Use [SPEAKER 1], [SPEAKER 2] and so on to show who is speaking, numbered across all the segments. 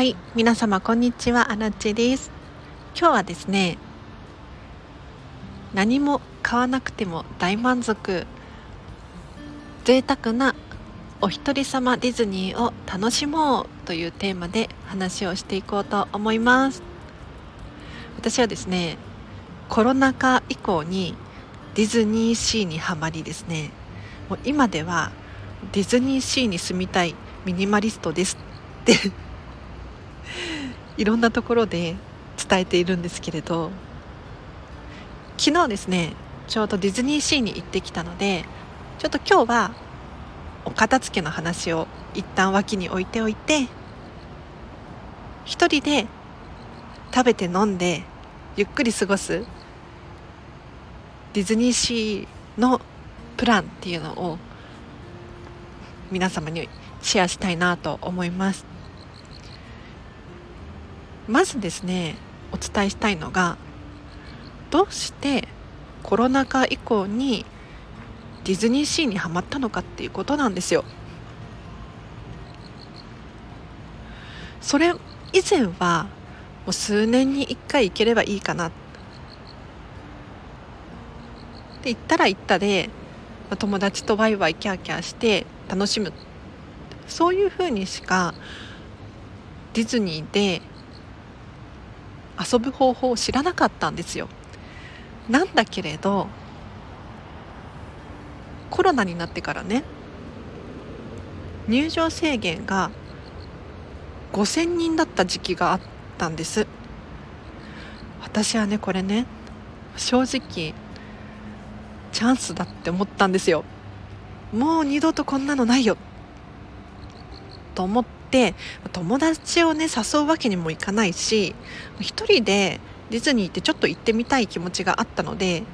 [SPEAKER 1] はい皆様こんにちは。アラチです。今日はですね何も買わなくても大満足贅沢なお一人様ディズニーを楽しもうというテーマで話をしていこうと思います。私はですねコロナ禍以降にディズニーシーにはまりですね。もう今ではディズニーシーに住みたいミニマリストですっていろんなところで伝えているんですけれど昨日ですねちょうどディズニーシーに行ってきたのでちょっと今日はお片付けの話を一旦脇に置いておいて一人で食べて飲んでゆっくり過ごすディズニーシーのプランっていうのを皆様にシェアしたいなと思います。まずですねお伝えしたいのがどうしてコロナ禍以降にディズニーシーにはまったのかっていうことなんですよ。それ以前はもう数年に1回行ければいいかな。って言ったら行ったで友達とワイワイキャーキャーして楽しむ。そういうふうにしかディズニーで遊ぶ方法を知らなかったんですよ。なんだけれどコロナになってからね入場制限が5000人だった時期があったんです。私はねこれね正直チャンスだって思ったんですよ。もう二度とこんなのないよ。と思って友達をね誘うわけにもいかないし一人でディズニーってちょっと行ってみたい気持ちがあったので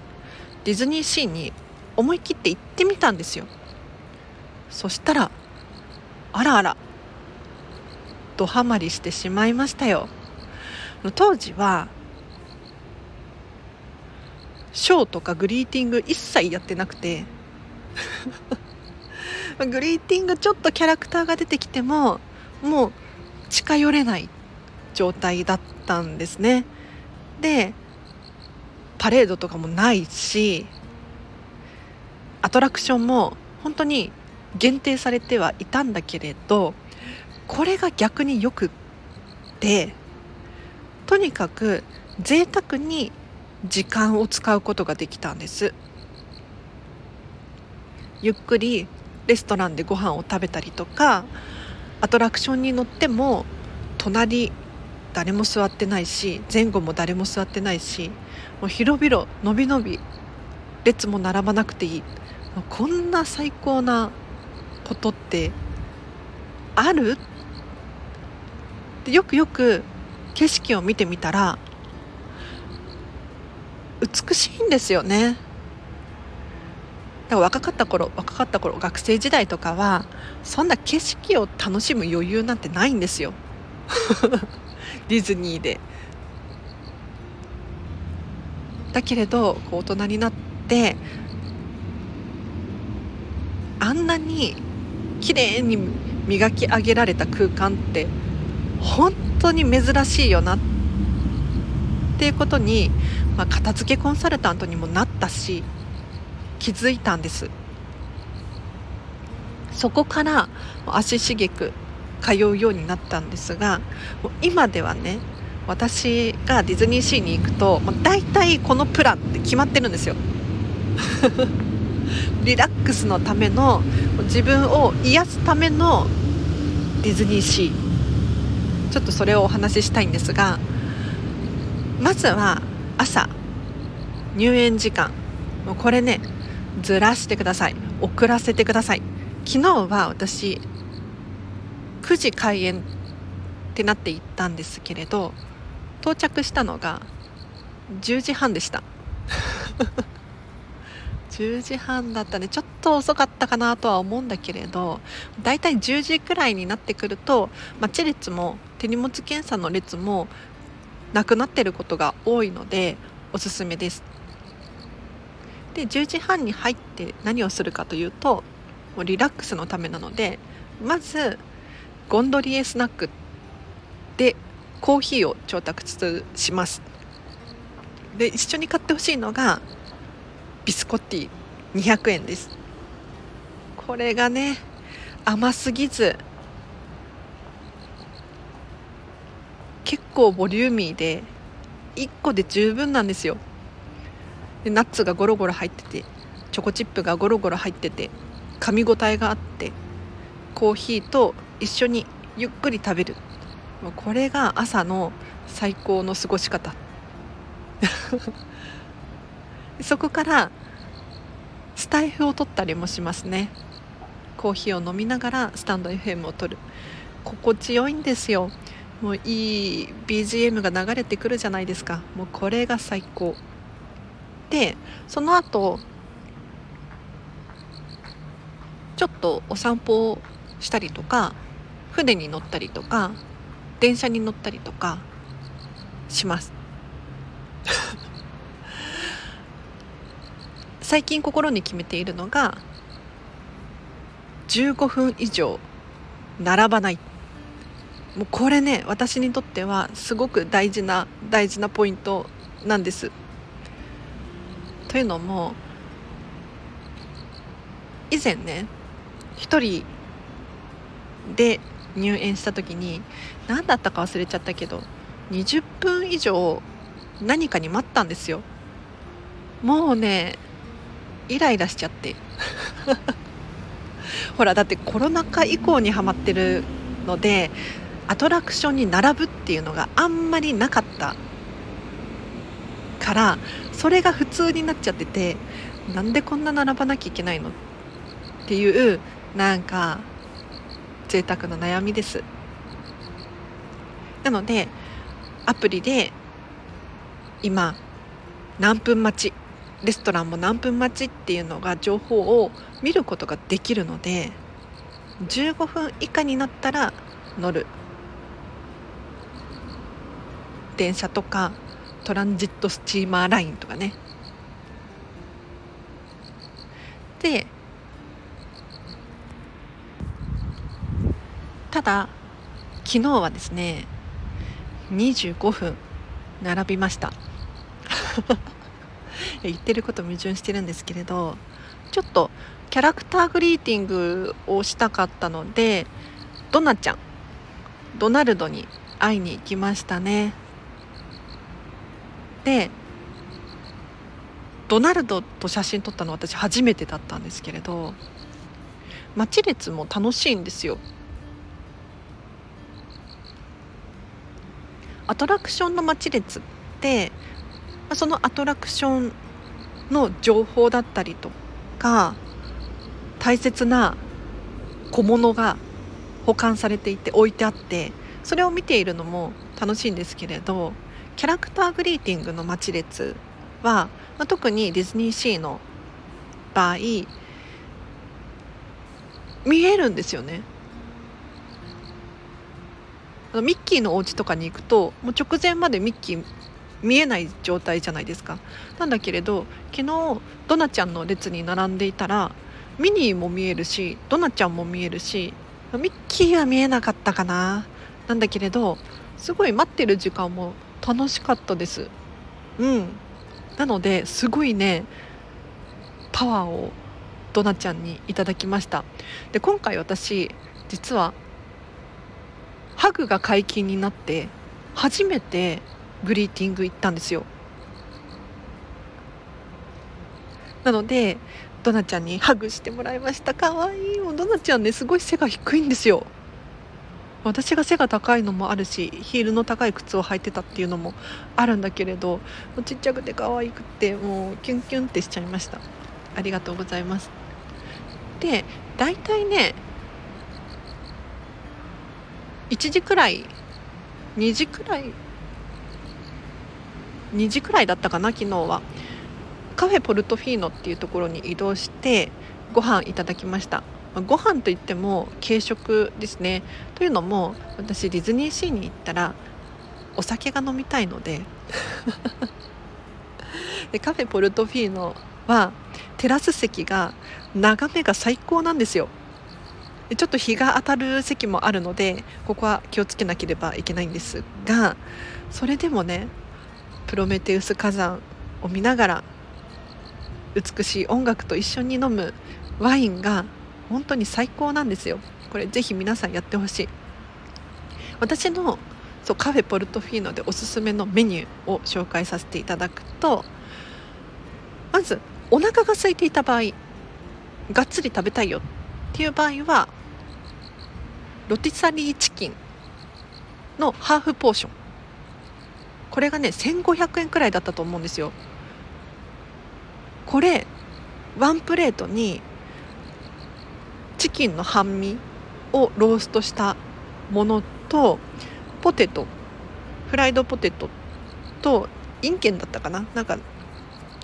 [SPEAKER 1] ディズニーシーに思い切って行ってみたんですよ。そしたらあらあらドハマりしてしまいましたよ。当時はショーとかグリーティング一切やってなくて グリーティングちょっとキャラクターが出てきてももう近寄れない状態だったんですね。でパレードとかもないしアトラクションも本当に限定されてはいたんだけれどこれが逆によくってとにかく贅沢に時間を使うことができたんです。ゆっくりレストランでご飯を食べたりとかアトラクションに乗っても隣誰も座ってないし前後も誰も座ってないしもう広々のびのび列も並ばなくていい。こんな最高なことってある？でよくよく景色を見てみたら美しいんですよね。だから若かった頃若かった頃学生時代とかはそんな景色を楽しむ余裕なんてないんですよ。ディズニーで。だけれどこう大人になってあんなに綺麗に磨き上げられた空間って本当に珍しいよなっていうことに、まあ、片付けコンサルタントにもなったし気づいたんです。そこから足しげく通うようになったんですが今ではね私がディズニーシーに行くと大体このプランって決まってるんですよ。リラックスのための自分を癒すためのディズニーシー。ちょっとそれをお話ししたいんですがまずは朝入園時間。もうこれねずらしてください。遅らせてください。昨日は私9時開園ってなって行ったんですけれど到着したのが10時半でした。10時半だったんでちょっと遅かったかなとは思うんだけれどだいたい10時くらいになってくると待ち列も手荷物検査の列もなくなってることが多いのでおすすめです。で10時半に入って何をするかというともうリラックスのためなのでまずゴンドリエスナックでコーヒーを調達します。で一緒に買ってほしいのがビスコッティ200円です。これがね甘すぎず結構ボリューミーで1個で十分なんですよ。でナッツがゴロゴロ入っててチョコチップがゴロゴロ入ってて噛み応えがあってコーヒーと一緒にゆっくり食べる。これが朝の最高の過ごし方。そこからスタイフを取ったりもしますね。コーヒーを飲みながらスタンド FM を取る。心地よいんですよ。もういい BGM が流れてくるじゃないですか。もうこれが最高。でその後ちょっとお散歩をしたりとか船に乗ったりとか電車に乗ったりとかします 最近心に決めているのが15分以上並ばないもうこれね私にとってはすごく大事な大事なポイントなんです。というのも以前ね一人で入園した時に何だったか忘れちゃったけど20分以上何かに待ったんですよ。もうねイライラしちゃって。ほらだってコロナ禍以降にはまってるのでアトラクションに並ぶっていうのがあんまりなかったからそれが普通になっちゃっててなんでこんな並ばなきゃいけないの？っていうなんか贅沢な悩みです。なのでアプリで今何分待ちレストランも何分待ちっていうのが情報を見ることができるので15分以下になったら乗る。電車とかトランジットスチーマーラインとかね。でただ昨日はですね25分並びました。言ってること矛盾してるんですけれどちょっとキャラクターグリーティングをしたかったのでドナちゃんドナルドに会いに行きましたね。でドナルドと写真撮ったの私初めてだったんですけれど待ち列も楽しいんですよ。アトラクションの待ち列ってそのアトラクションの情報だったりとか大切な小物が保管されていて置いてあってそれを見ているのも楽しいんですけれどキャラクターグリーティングの待ち列は、まあ、特にディズニーシーの場合見えるんですよね。ミッキーのお家とかに行くともう直前までミッキー見えない状態じゃないですか。なんだけれど昨日ドナちゃんの列に並んでいたらミニーも見えるしドナちゃんも見えるしミッキーは見えなかったかな。なんだけれどすごい待ってる時間も楽しかったです。うん。なのですごいねパワーをドナちゃんにいただきました。で今回私実はハグが解禁になって初めてグリーティング行ったんですよ。なのでドナちゃんにハグしてもらいました。かわいいもうドナちゃんねすごい背が低いんですよ私が背が高いのもあるしヒールの高い靴を履いてたっていうのもあるんだけれどちっちゃくて可愛くてもうキュンキュンってしちゃいました。ありがとうございます。で大体ね1時くらい2時くらい2時くらいだったかな昨日は。カフェポルトフィーノっていうところに移動してご飯いただきました。まあご飯といっても軽食ですね。というのも私ディズニーシーに行ったらお酒が飲みたいので。でカフェポルトフィーノはテラス席が眺めが最高なんですよ。ちょっと日が当たる席もあるのでここは気をつけなければいけないんですがそれでもねプロメテウス火山を見ながら美しい音楽と一緒に飲むワインが本当に最高なんですよ。これぜひ皆さんやってほしい。私のそうカフェポルトフィーノでおすすめのメニューを紹介させていただくとまずお腹が空いていた場合がっつり食べたいよっていう場合はロティサリーチキンのハーフポーション。これがね1500円くらいだったと思うんですよ。これワンプレートにチキンの半身をローストしたものとポテトフライドポテトとインゲンだったかな？なんか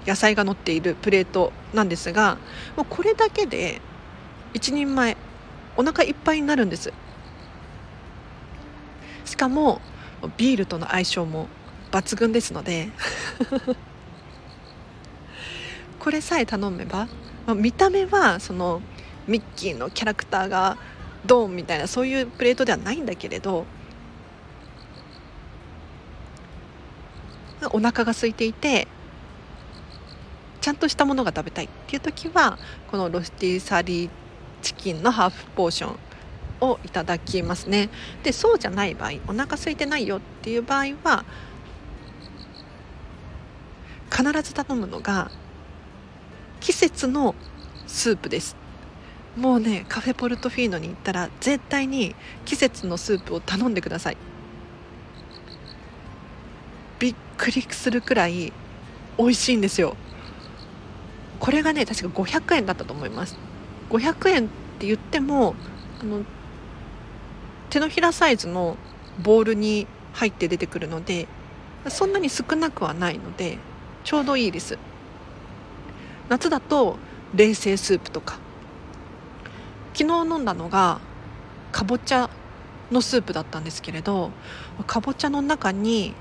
[SPEAKER 1] 野菜が乗っているプレートなんですがもうこれだけで1人前お腹いっぱいになるんです。しかもビールとの相性も抜群ですので これさえ頼めば、まあ、見た目はそのミッキーのキャラクターがドーンみたいなそういうプレートではないんだけれどお腹が空いていてちゃんとしたものが食べたいっていう時はこのロスティサリーチキンのハーフポーションをいただきますね。でそうじゃない場合お腹空いてないよっていう場合は必ず頼むのが季節のスープです。もうねカフェポルトフィーノに行ったら絶対に季節のスープを頼んでください。びっくりするくらい美味しいんですよ。これがね確か500円だったと思います。500円って言ってもあの手のひらサイズのボウルに入って出てくるのでそんなに少なくはないのでちょうどいいです。夏だと冷製スープとか昨日飲んだのがかぼちゃのスープだったんですけれどかぼちゃの中に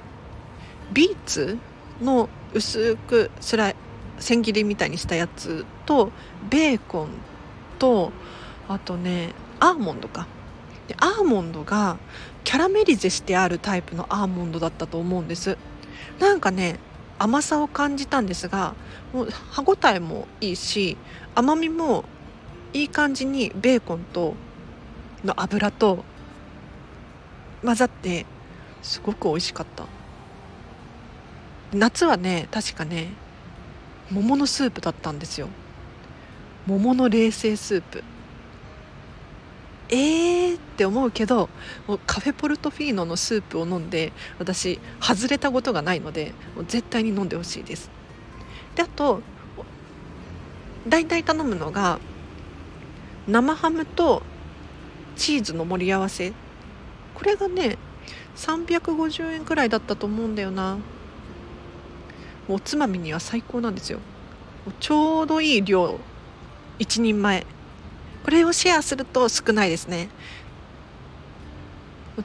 [SPEAKER 1] ビーツの薄くスライ千切りみたいにしたやつとベーコンとあとねアーモンドか。でアーモンドがキャラメリゼしてあるタイプのアーモンドだったと思うんです。なんかね甘さを感じたんですがもう歯ごたえもいいし甘みもいい感じにベーコンとの油と混ざってすごく美味しかった。夏はね確かね桃のスープだったんですよ。桃の冷製スープ。えーって思うけどカフェポルトフィーノのスープを飲んで私外れたことがないので絶対に飲んでほしいです。であと大体頼むのが生ハムとチーズの盛り合わせ。これがね350円くらいだったと思うんだよな。おつまみには最高なんですよ。ちょうどいい量。1人前。これをシェアすると少ないですね。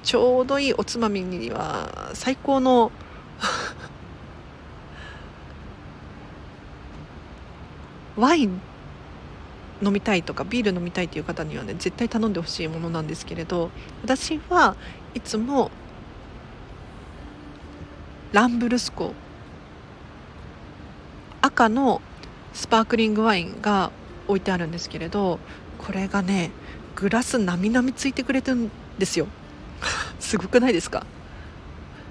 [SPEAKER 1] ちょうどいいおつまみには最高のワイン飲みたいとかビール飲みたいという方にはね絶対頼んでほしいものなんですけれど私はいつもランブルスコ赤のスパークリングワインが置いてあるんですけれどこれがねグラスなみなみついてくれてるんですよ。すごくないですか？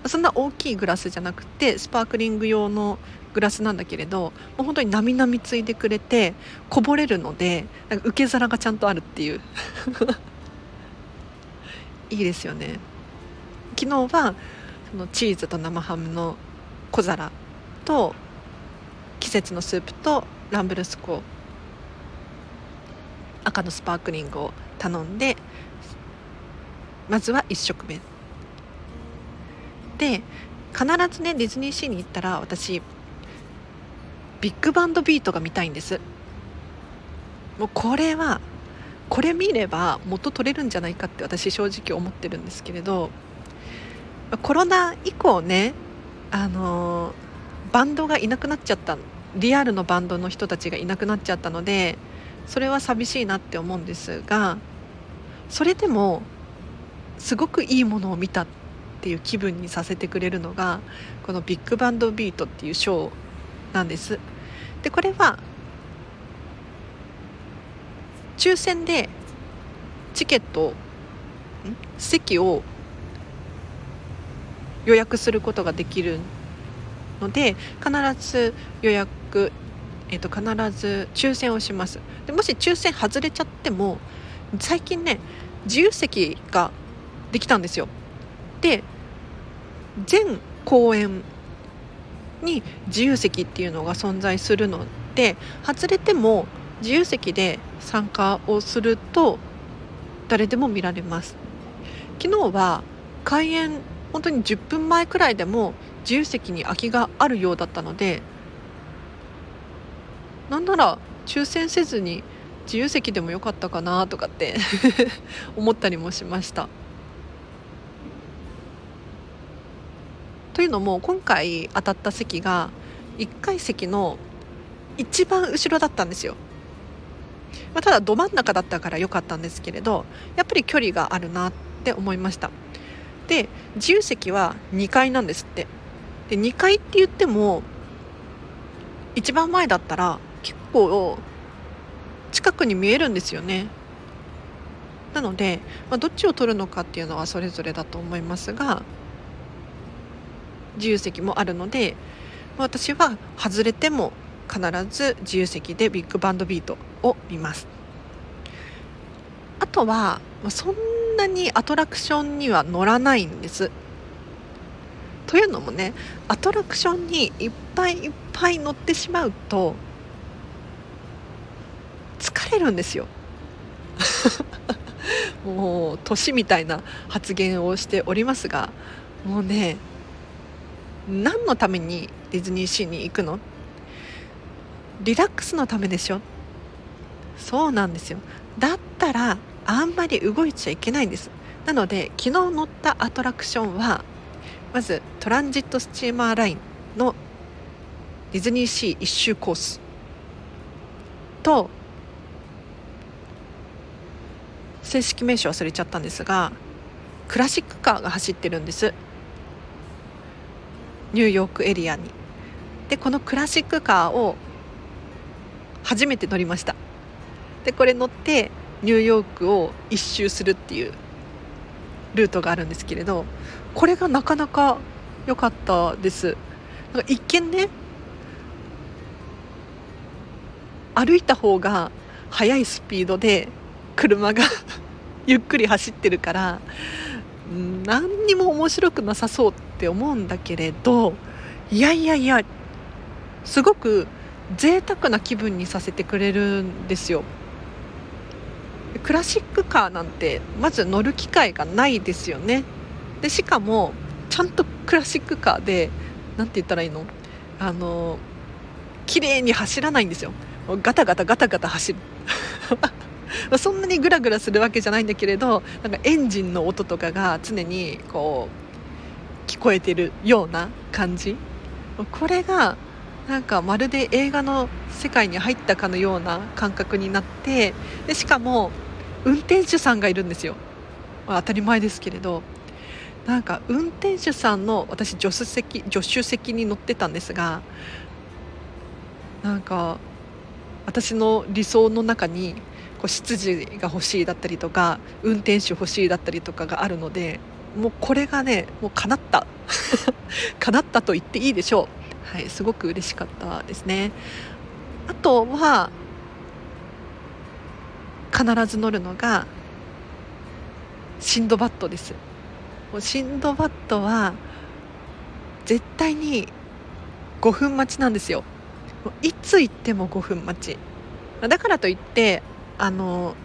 [SPEAKER 1] そんな大きいグラスじゃなくてスパークリング用のグラスなんだけれどもう本当になみなみついでくれてこぼれるのでなんか受け皿がちゃんとあるっていう。いいですよね。昨日はそのチーズと生ハムの小皿と季節のスープとランブルスコ赤のスパークリングを頼んでまずは1食目。で必ずねディズニーシーに行ったら私ビッグバンドビートが見たいんです。もうこれはこれ見れば元取れるんじゃないかって私正直思ってるんですけれどコロナ以降ねあのバンドがいなくなっちゃったリアルのバンドの人たちがいなくなっちゃったのでそれは寂しいなって思うんですがそれでもすごくいいものを見たっていう気分にさせてくれるのがこのビッグバンドビートっていうショーなんです。でこれは抽選でチケット席を予約することができるので必ず予約、えー、と必ず抽選をします。でもし抽選外れちゃっても最近ね自由席ができたんですよ。で全公演に自由席っていうのが存在するので外れても自由席で参加をすると誰でも見られます昨日は開演本当に10分前くらいでも自由席に空きがあるようだったのでなんなら抽選せずに自由席でもよかったかなとかって 思ったりもしました。というのも今回当たった席が1階席の一番後ろだったんですよ。まあ、ただど真ん中だったから良かったんですけれどやっぱり距離があるなって思いました。で自由席は2階なんですって。で2階って言っても一番前だったら結構近くに見えるんですよね。なので、まあ、どっちを取るのかっていうのはそれぞれだと思いますが自由席もあるので私は外れても必ず自由席でビッグバンドビートを見ます。あとはそんなにアトラクションには乗らないんです。というのもねアトラクションにいっぱいいっぱい乗ってしまうと疲れるんですよ。もう年みたいな発言をしておりますがもうね何のためにディズニーシーに行くの？リラックスのためでしょ？そうなんですよ。だったらあんまり動いちゃいけないんです。なので昨日乗ったアトラクションはまずトランジットスチーマーラインのディズニーシー一周コース。と正式名称忘れちゃったんですがクラシックカーが走ってるんです。ニューヨークエリアに。でこのクラシックカーを初めて乗りました。でこれ乗ってニューヨークを一周するっていうルートがあるんですけれどこれがなかなか良かったです。なんか一見ね歩いた方が速いスピードで車が ゆっくり走ってるから何にも面白くなさそうっって思うんだけれどいやいやいやすごく贅沢な気分にさせてくれるんですよ。クラシックカーなんてまず乗る機会がないですよね。でしかもちゃんとクラシックカーで何て言ったらいいの？あの綺麗に走らないんですよ。ガタガタガタガタ走る。そんなにグラグラするわけじゃないんだけれどなんかエンジンの音とかが常にこう聞こえてるような感じ？これがなんかまるで映画の世界に入ったかのような感覚になってでしかも運転手さんがいるんですよ、まあ、当たり前ですけれど。なんか運転手さんの私助手席助手席に乗ってたんですがなんか私の理想の中にこう執事が欲しいだったりとか運転手欲しいだったりとかがあるのでもうこれがねもう叶った。叶ったと言っていいでしょう、はい、すごく嬉しかったですね。あとは必ず乗るのがシンドバッドです。もうシンドバッドは絶対に5分待ちなんですよ。いつ行っても5分待ち。だからといってあの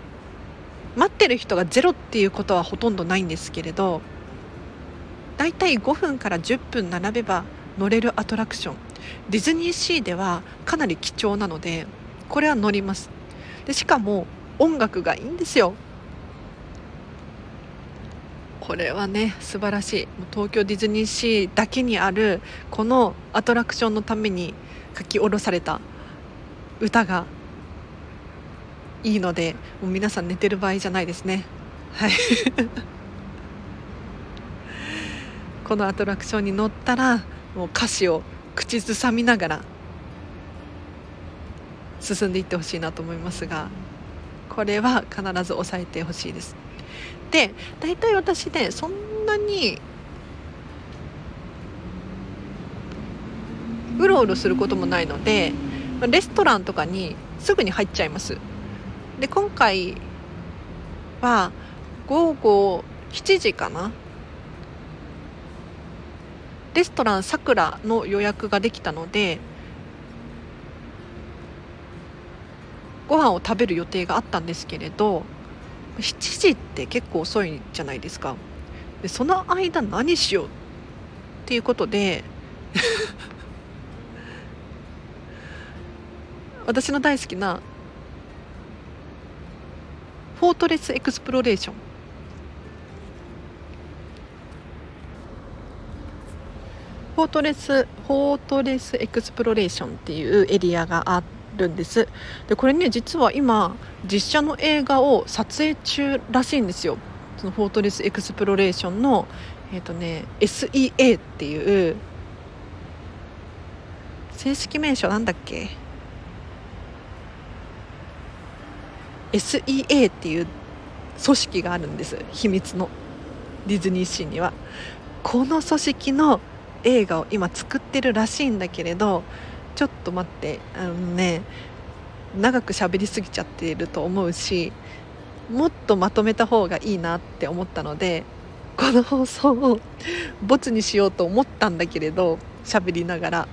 [SPEAKER 1] 待ってる人がゼロっていうことはほとんどないんですけれどだいたい5分から10分並べば乗れるアトラクション。ディズニーシーではかなり貴重なのでこれは乗ります。でしかも音楽がいいんですよ。これはね素晴らしい。東京ディズニーシーだけにあるこのアトラクションのために書き下ろされた歌がいいのでもう皆さん寝てる場合じゃないですね。はい。このアトラクションに乗ったらもう歌詞を口ずさみながら進んでいってほしいなと思いますがこれは必ず押さえてほしいです。で大体私ねそんなにうろうろすることもないのでレストランとかにすぐに入っちゃいます。で今回は午後7時かなレストランさくらの予約ができたのでご飯を食べる予定があったんですけれど7時って結構遅いじゃないですか。でその間何しようっていうことで 私の大好きなフォートレスエクスプロレーション。フォートレスフォートレスエクスプロレーションっていうエリアがあるんです。でこれね実は今実写の映画を撮影中らしいんですよ。そのフォートレスエクスプロレーションのえっ、ー、とね SEA っていう正式名称なんだっけ？SEA っていう組織があるんです。秘密の。ディズニーシーには。この組織の映画を今作ってるらしいんだけれどちょっと待ってあのね長く喋りすぎちゃってると思うしもっとまとめた方がいいなって思ったのでこの放送をボツにしようと思ったんだけれど喋りながら。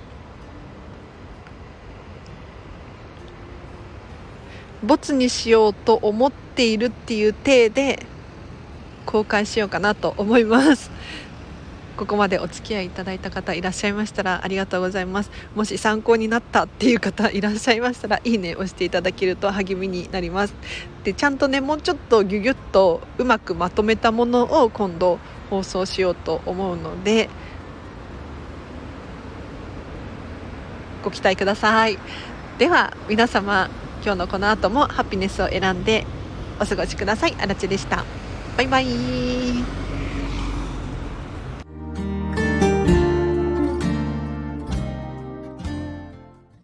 [SPEAKER 1] ボツにしようと思っているっていう体で公開しようかなと思います。ここまでお付き合いいただいた方いらっしゃいましたらありがとうございます。もし参考になったっていう方いらっしゃいましたらいいね押していただけると励みになります。でちゃんとねもうちょっとギュギュッとうまくまとめたものを今度放送しようと思うのでご期待ください。では皆様今日のこの後もハピネスを選んでお過ごしください。あらでした。バイバイ。